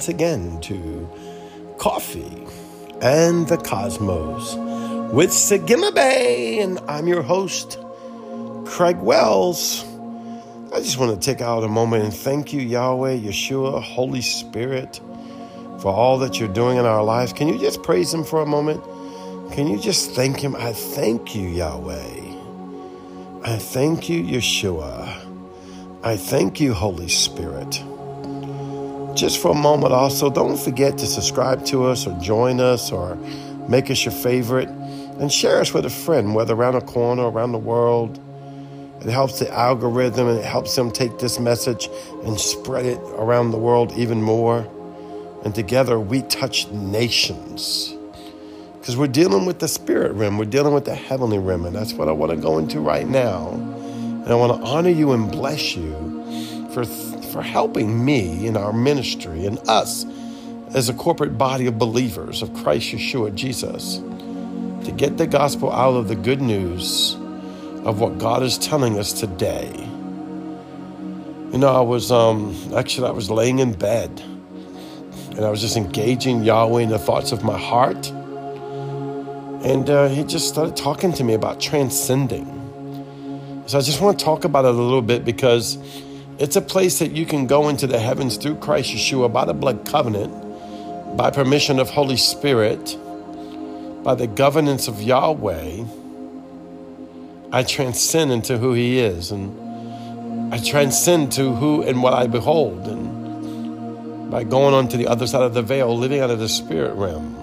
Once again to Coffee and the Cosmos with Sagima Bay, and I'm your host, Craig Wells. I just want to take out a moment and thank you, Yahweh, Yeshua, Holy Spirit, for all that you're doing in our lives. Can you just praise Him for a moment? Can you just thank Him? I thank you, Yahweh. I thank you, Yeshua. I thank you, Holy Spirit. Just for a moment, also, don't forget to subscribe to us or join us or make us your favorite and share us with a friend, whether around a corner, around the world. It helps the algorithm and it helps them take this message and spread it around the world even more. And together we touch nations. Because we're dealing with the spirit realm, we're dealing with the heavenly realm, and that's what I want to go into right now. And I want to honor you and bless you for, for helping me in our ministry and us as a corporate body of believers of Christ Yeshua Jesus to get the gospel out of the good news of what God is telling us today. You know, I was um, actually I was laying in bed and I was just engaging Yahweh in the thoughts of my heart. And uh, he just started talking to me about transcending. So I just want to talk about it a little bit because it's a place that you can go into the heavens through Christ Yeshua by the blood covenant, by permission of Holy Spirit, by the governance of Yahweh. I transcend into who He is, and I transcend to who and what I behold, and by going on to the other side of the veil, living out of the spirit realm.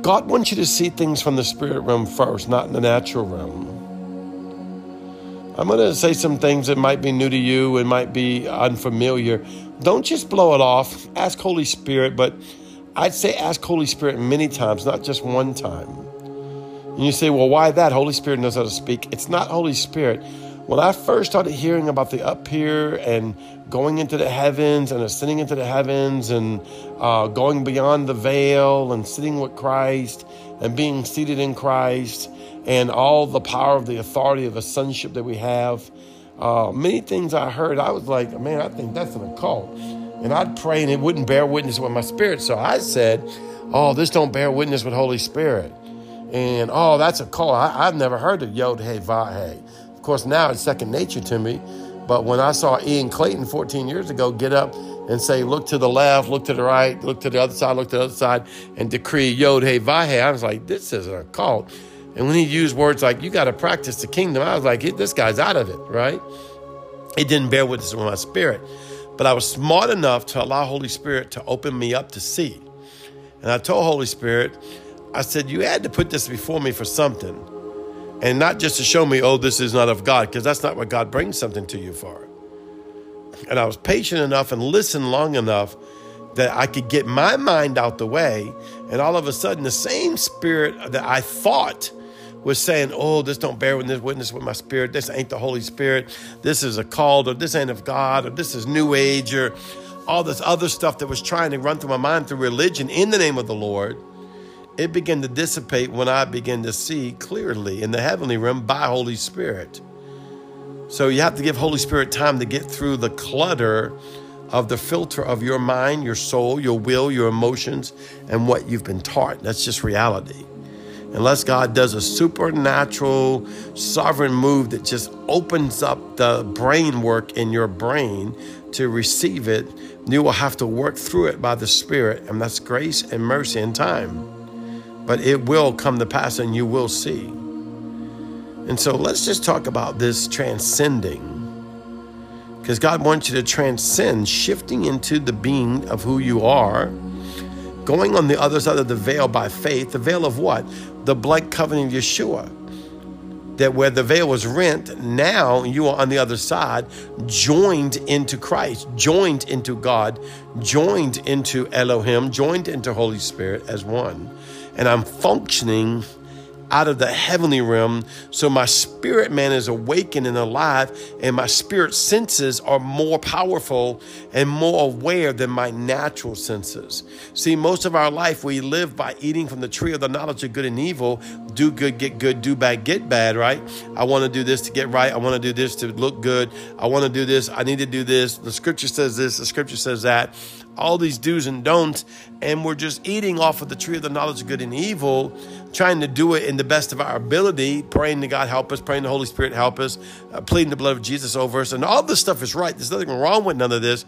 God wants you to see things from the spirit realm first, not in the natural realm. I'm going to say some things that might be new to you and might be unfamiliar. Don't just blow it off. Ask Holy Spirit, but I'd say ask Holy Spirit many times, not just one time. And you say, well, why that? Holy Spirit knows how to speak. It's not Holy Spirit. When I first started hearing about the up here and going into the heavens and ascending into the heavens and uh, going beyond the veil and sitting with Christ and being seated in Christ and all the power of the authority of the sonship that we have. Uh, many things I heard, I was like, man, I think that's an occult. And I'd pray and it wouldn't bear witness with my spirit. So I said, oh, this don't bear witness with Holy Spirit. And oh, that's a call. I, have never heard of Yod Hey Vahe. Of course, now it's second nature to me. But when I saw Ian Clayton 14 years ago get up and say, look to the left, look to the right, look to the other side, look to the other side, and decree Yod Hey Vahe, I was like, this is a cult. And when he used words like, you got to practice the kingdom, I was like, this guy's out of it, right? It didn't bear witness with my spirit. But I was smart enough to allow Holy Spirit to open me up to see. And I told Holy Spirit, I said, you had to put this before me for something. And not just to show me, oh, this is not of God, because that's not what God brings something to you for. And I was patient enough and listened long enough that I could get my mind out the way. And all of a sudden, the same spirit that I thought was saying, "Oh, this don't bear witness, witness with my spirit. This ain't the Holy Spirit. This is a cult, or this ain't of God, or this is New Age, or all this other stuff that was trying to run through my mind through religion in the name of the Lord." It began to dissipate when I began to see clearly in the heavenly realm by Holy Spirit. So you have to give Holy Spirit time to get through the clutter of the filter of your mind, your soul, your will, your emotions, and what you've been taught. That's just reality unless God does a supernatural, sovereign move that just opens up the brain work in your brain to receive it, you will have to work through it by the Spirit, and that's grace and mercy and time. But it will come to pass and you will see. And so let's just talk about this transcending. Because God wants you to transcend, shifting into the being of who you are going on the other side of the veil by faith. The veil of what? The blood covenant of Yeshua. That where the veil was rent, now you are on the other side, joined into Christ, joined into God, joined into Elohim, joined into Holy Spirit as one. And I'm functioning out of the heavenly realm. So my spirit man is awakened and alive, and my spirit senses are more powerful and more aware than my natural senses. See, most of our life we live by eating from the tree of the knowledge of good and evil. Do good, get good, do bad, get bad, right? I want to do this to get right. I want to do this to look good. I want to do this. I need to do this. The scripture says this, the scripture says that all these do's and don'ts, and we're just eating off of the tree of the knowledge of good and evil, trying to do it in the best of our ability, praying to God help us, praying the Holy Spirit help us, uh, pleading the blood of Jesus over us, and all this stuff is right. There's nothing wrong with none of this,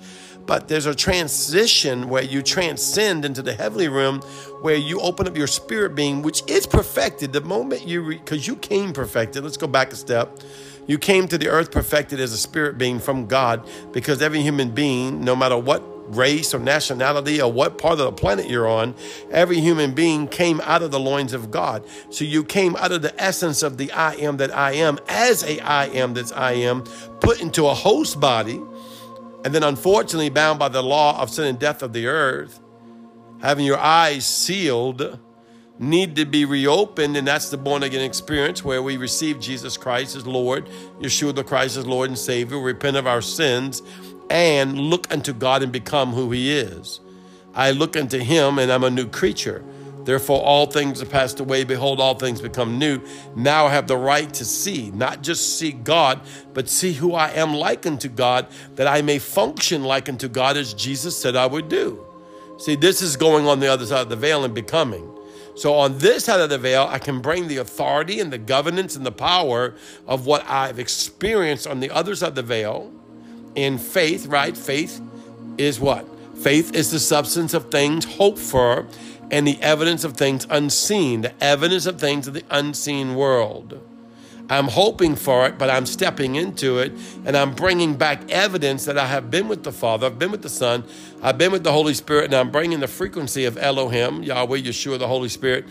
but there's a transition where you transcend into the heavenly realm, where you open up your spirit being, which is perfected the moment you, because you came perfected. Let's go back a step. You came to the earth perfected as a spirit being from God because every human being, no matter what race or nationality or what part of the planet you're on, every human being came out of the loins of God. So you came out of the essence of the I am that I am as a I am that I am, put into a host body, and then unfortunately bound by the law of sin and death of the earth, having your eyes sealed need to be reopened, and that's the born again experience where we receive Jesus Christ as Lord, Yeshua the Christ as Lord and Savior, repent of our sins, and look unto God and become who He is. I look unto Him and I'm a new creature. Therefore, all things are passed away. Behold, all things become new. Now I have the right to see, not just see God, but see who I am like unto God, that I may function like unto God as Jesus said I would do. See, this is going on the other side of the veil and becoming. So, on this side of the veil, I can bring the authority and the governance and the power of what I've experienced on the other side of the veil in faith, right? Faith is what? Faith is the substance of things hoped for and the evidence of things unseen, the evidence of things of the unseen world. I'm hoping for it, but I'm stepping into it and I'm bringing back evidence that I have been with the Father, I've been with the Son, I've been with the Holy Spirit, and I'm bringing the frequency of Elohim, Yahweh, Yeshua, the Holy Spirit,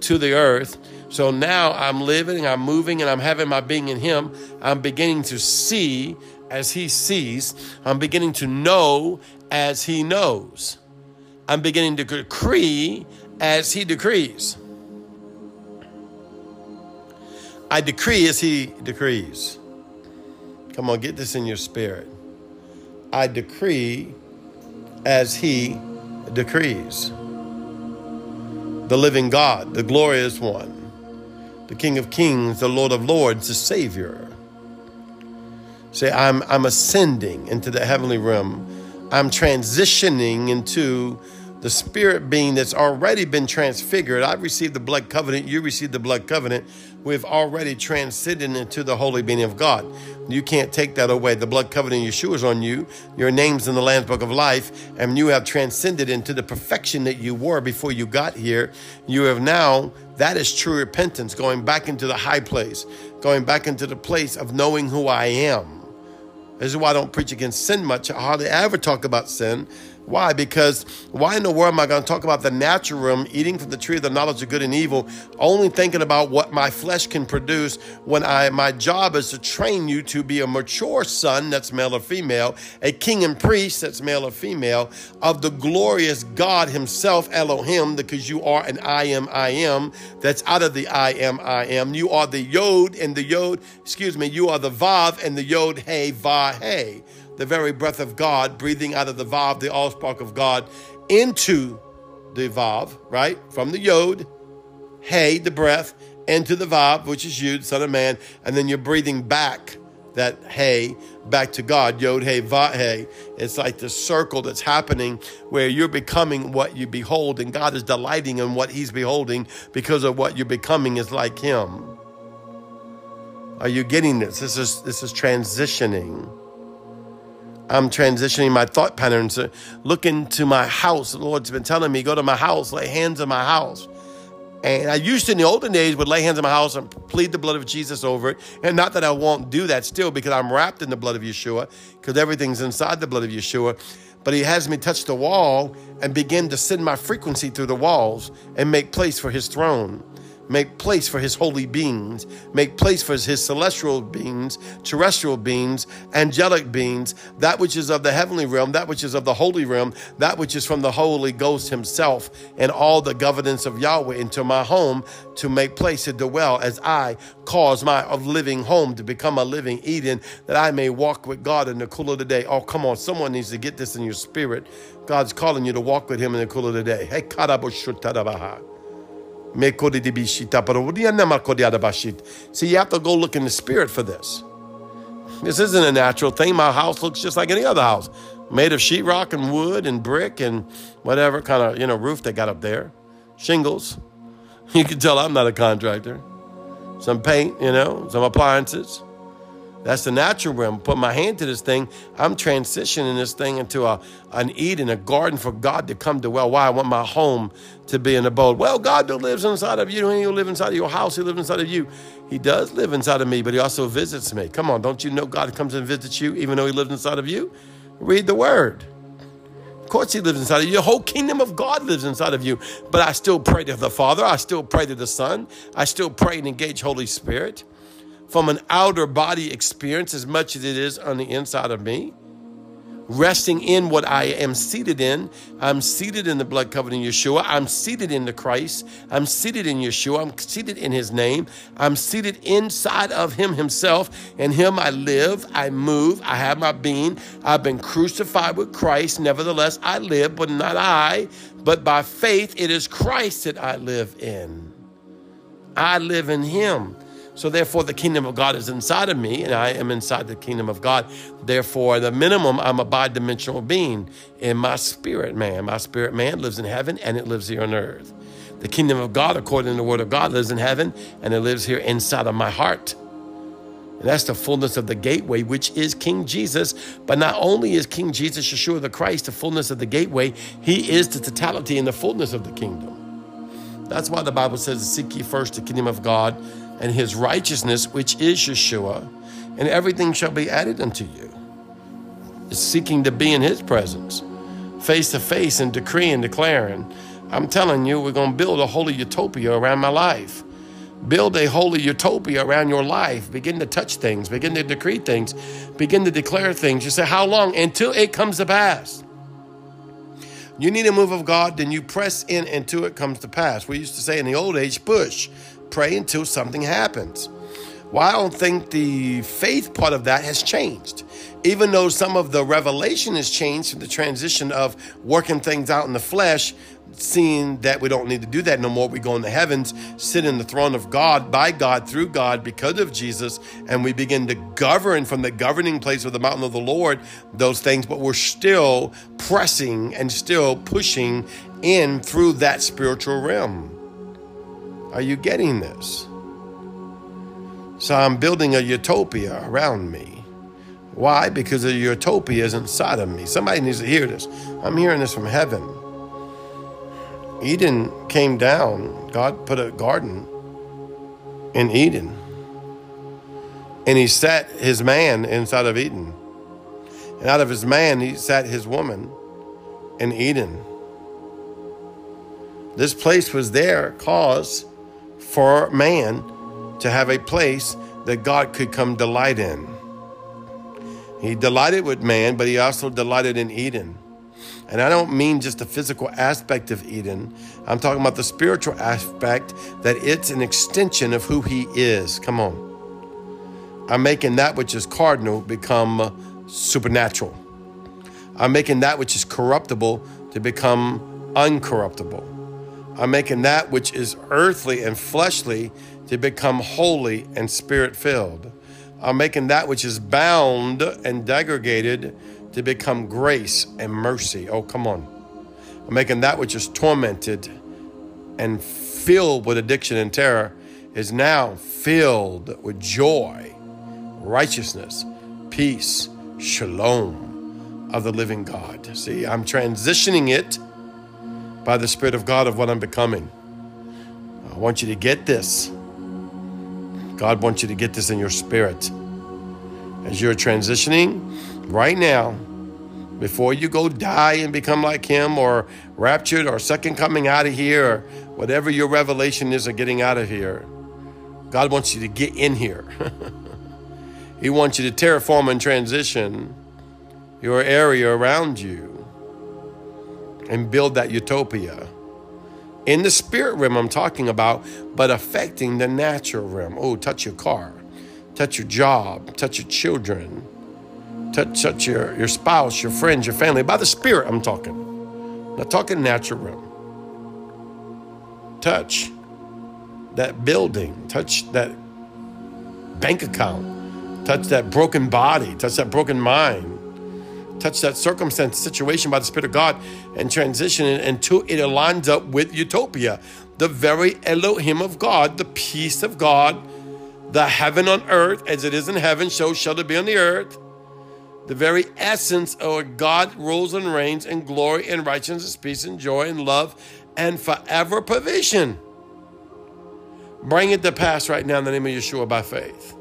to the earth. So now I'm living, I'm moving, and I'm having my being in Him. I'm beginning to see as he sees. I'm beginning to know as he knows. I'm beginning to decree as he decrees. I decree as he decrees. Come on, get this in your spirit. I decree as he decrees. The living God, the glorious one, the King of kings, the Lord of lords, the Savior Say, I'm, I'm ascending into the heavenly realm. I'm transitioning into the spirit being that's already been transfigured. I've received the blood covenant. You received the blood covenant. We've already transcended into the holy being of God. You can't take that away. The blood covenant Yeshua is on you. Your name's in the Lamb's Book of Life, and you have transcended into the perfection that you were before you got here. You have now, that is true repentance, going back into the high place, going back into the place of knowing who I am. This is why I don't preach against sin much. I hardly ever talk about sin. Why? Because why in the world am I going to talk about the natural realm, eating from the tree of the knowledge of good and evil, only thinking about what my flesh can produce when I my job is to train you to be a mature son, that's male or female, a king and priest, that's male or female, of the glorious God Himself, Elohim, because you are an I am, I am, that's out of the I am, I am. You are the Yod and the Yod, excuse me, you are the Vav and the Yod, Hey, Va, Hey the very breath of God, breathing out of the Vav, the all spark of God, into the Vav, right? From the Yod, Hey, the breath, into the Vav, which is you, Son of Man, and then you're breathing back that Hey back to God, Yod Hey Va Hey. It's like the circle that's happening where you're becoming what you behold, and God is delighting in what He's beholding because of what you're becoming is like Him. Are you getting this? This is this is transitioning. I'm transitioning my thought patterns. Look into my house. The Lord's been telling me, go to my house, lay hands on my house. And I used to in the olden days would lay hands on my house and plead the blood of Jesus over it. And not that I won't do that still because I'm wrapped in the blood of Yeshua, because everything's inside the blood of Yeshua. But he has me touch the wall and begin to send my frequency through the walls and make place for his throne make place for his holy beings, make place for his celestial beings, terrestrial beings, angelic beings, that which is of the heavenly realm, that which is of the holy realm, that which is from the Holy Ghost himself, and all the governance of Yahweh into my home to make place to dwell as I cause my living home to become a living Eden, that I may walk with God in the cool of the day. Oh, come on, someone needs to get this in your spirit. God's calling you to walk with him in the cool of the day. Hey, See, you have to go look in the spirit for this. This isn't a natural thing. My house looks just like any other house, made of sheetrock and wood and brick and whatever kind of you know roof they got up there, shingles. You can tell I'm not a contractor. Some paint, you know, some appliances. That's the natural realm. Put my hand to this thing. I'm transitioning this thing into a, an Eden, a garden for God to come to. Well, why? I want my home to be an abode. Well, God lives inside of you. He live inside of your house. He lives inside of you. He does live inside of me, but he also visits me. Come on, don't you know God comes and visits you even though he lives inside of you? Read the word. Of course, he lives inside of you. The whole kingdom of God lives inside of you. But I still pray to the Father. I still pray to the Son. I still pray and engage Holy Spirit from an outer body experience as much as it is on the inside of me. Resting in what I am seated in. I'm seated in the blood covenant Yeshua. I'm seated in the Christ. I'm seated in Yeshua. I'm seated in his name. I'm seated inside of him himself. In him I live, I move, I have my being. I've been crucified with Christ. Nevertheless, I live, but not I, but by faith it is Christ that I live in. I live in him. So therefore, the kingdom of God is inside of me, and I am inside the kingdom of God. Therefore, the minimum, I'm a bi-dimensional being in my spirit man. My spirit man lives in heaven, and it lives here on earth. The kingdom of God, according to the word of God, lives in heaven, and it lives here inside of my heart. And that's the fullness of the gateway, which is King Jesus. But not only is King Jesus, Yeshua the Christ, the fullness of the gateway, he is the totality and the fullness of the kingdom. That's why the Bible says, Seek ye first the kingdom of God and his righteousness, which is Yeshua, and everything shall be added unto you. It's seeking to be in his presence, face to face, and decreeing, declaring. I'm telling you, we're going to build a holy utopia around my life. Build a holy utopia around your life. Begin to touch things, begin to decree things, begin to declare things. You say, How long? Until it comes to pass. You need a move of God, then you press in until it comes to pass. We used to say in the old age, push pray until something happens. Well, I don't think the faith part of that has changed. Even though some of the revelation has changed from the transition of working things out in the flesh, seeing that we don't need to do that no more. We go in the heavens, sit in the throne of God, by God, through God, because of Jesus, and we begin to govern from the governing place of the mountain of the Lord those things, but we're still pressing and still pushing in through that spiritual realm. Are you getting this? So I'm building a utopia around me. Why? Because the utopia is inside of me. Somebody needs to hear this. I'm hearing this from heaven. Eden came down. God put a garden in Eden. And he sat his man inside of Eden. And out of his man, he sat his woman in Eden. This place was there cause for man to have a place that God could come delight in. He delighted with man, but he also delighted in Eden. And I don't mean just the physical aspect of Eden. I'm talking about the spiritual aspect that it's an extension of who he is. Come on. I'm making that which is cardinal become uh, supernatural. I'm making that which is corruptible to become uncorruptible. I'm making that which is earthly and fleshly to become holy and spirit filled. I'm making that which is bound and degraded to become grace and mercy. Oh, come on. I'm making that which is tormented and filled with addiction and terror is now filled with joy, righteousness, peace, shalom of the living God. See, I'm transitioning it by the Spirit of God of what I'm becoming. I want you to get this. God wants you to get this in your spirit. As you're transitioning right now, before you go die and become like him or raptured or second coming out of here or whatever your revelation is of getting out of here. God wants you to get in here. he wants you to terraform and transition your area around you and build that utopia. In the spirit realm, I'm talking about, but affecting the natural realm. Oh, touch your car, touch your job, touch your children touch, touch your, your spouse, your friends, your family. By the Spirit, I'm talking. Not talking natural realm. Touch that building, touch that bank account, touch that broken body, touch that broken mind, touch that circumstance, situation by the Spirit of God, and transition it until it aligns up with utopia, the very Elohim of God, the peace of God, the heaven on earth, as it is in heaven, so shall it be on the earth the very essence of God rules and reigns in glory and righteousness, peace and joy and love and forever provision. Bring it to pass right now in the name of Yeshua by faith.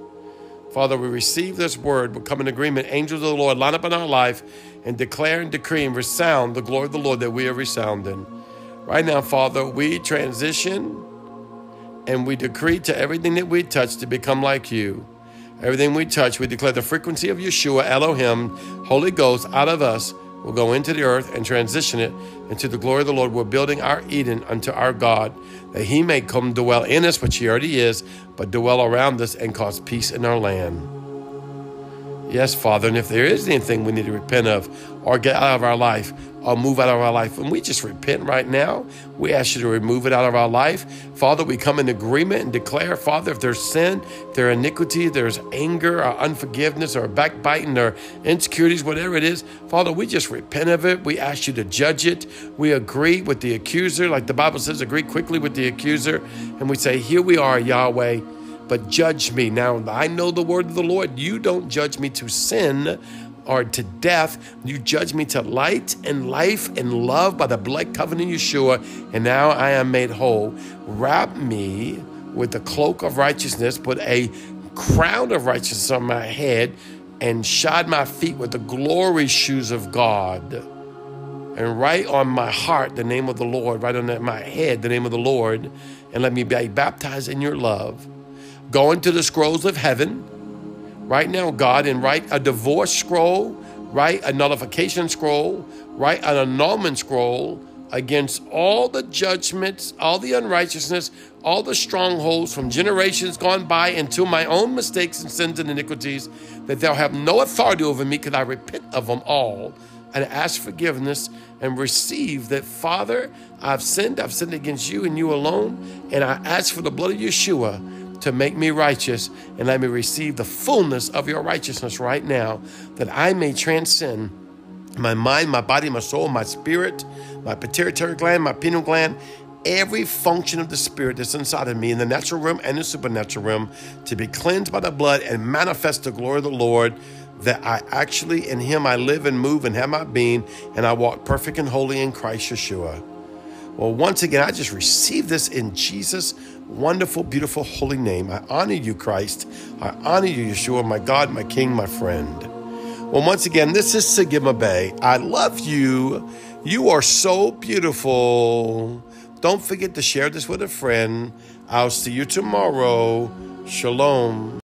Father, we receive this word, we come in agreement. Angels of the Lord line up in our life and declare and decree and resound the glory of the Lord that we are resounding. Right now, Father, we transition and we decree to everything that we touch to become like you. Everything we touch, we declare the frequency of Yeshua, Elohim, Holy Ghost out of us will go into the earth and transition it into the glory of the Lord. We're building our Eden unto our God, that He may come dwell in us, which He already is, but dwell around us and cause peace in our land. Yes, Father, and if there is anything we need to repent of or get out of our life, or move out of our life. And we just repent right now. We ask you to remove it out of our life. Father, we come in agreement and declare, Father, if there's sin, there's iniquity, there's anger or unforgiveness or backbiting or insecurities, whatever it is, Father, we just repent of it. We ask you to judge it. We agree with the accuser, like the Bible says, agree quickly with the accuser. And we say, Here we are, Yahweh but judge me. Now, I know the word of the Lord. You don't judge me to sin, or to death. You judge me to light and life and love by the blood covenant Yeshua, and now I am made whole. Wrap me with the cloak of righteousness, put a crown of righteousness on my head, and shod my feet with the glory shoes of God. And write on my heart the name of the Lord, write on my head the name of the Lord, and let me be baptized in your love. Go into the scrolls of heaven. Right now, God, and write a divorce scroll, write a nullification scroll, write an annulment scroll against all the judgments, all the unrighteousness, all the strongholds from generations gone by until my own mistakes and sins and iniquities, that they'll have no authority over me because I repent of them all and ask forgiveness and receive that, Father, I've sinned, I've sinned against you and you alone, and I ask for the blood of Yeshua to make me righteous, and let me receive the fullness of your righteousness right now, that I may transcend my mind, my body, my soul, my spirit, my pituitary gland, my pineal gland, every function of the spirit that's inside of me in the natural realm and the supernatural realm to be cleansed by the blood and manifest the glory of the Lord that I actually in him I live and move and have my being and I walk perfect and holy in Christ Yeshua. Well, once again, I just received this in Jesus' wonderful, beautiful, holy name. I honor you, Christ. I honor you, Yeshua, my God, my King, my friend. Well, once again, this is Sigma Bay. I love you. You are so beautiful. Don't forget to share this with a friend. I'll see you tomorrow. Shalom.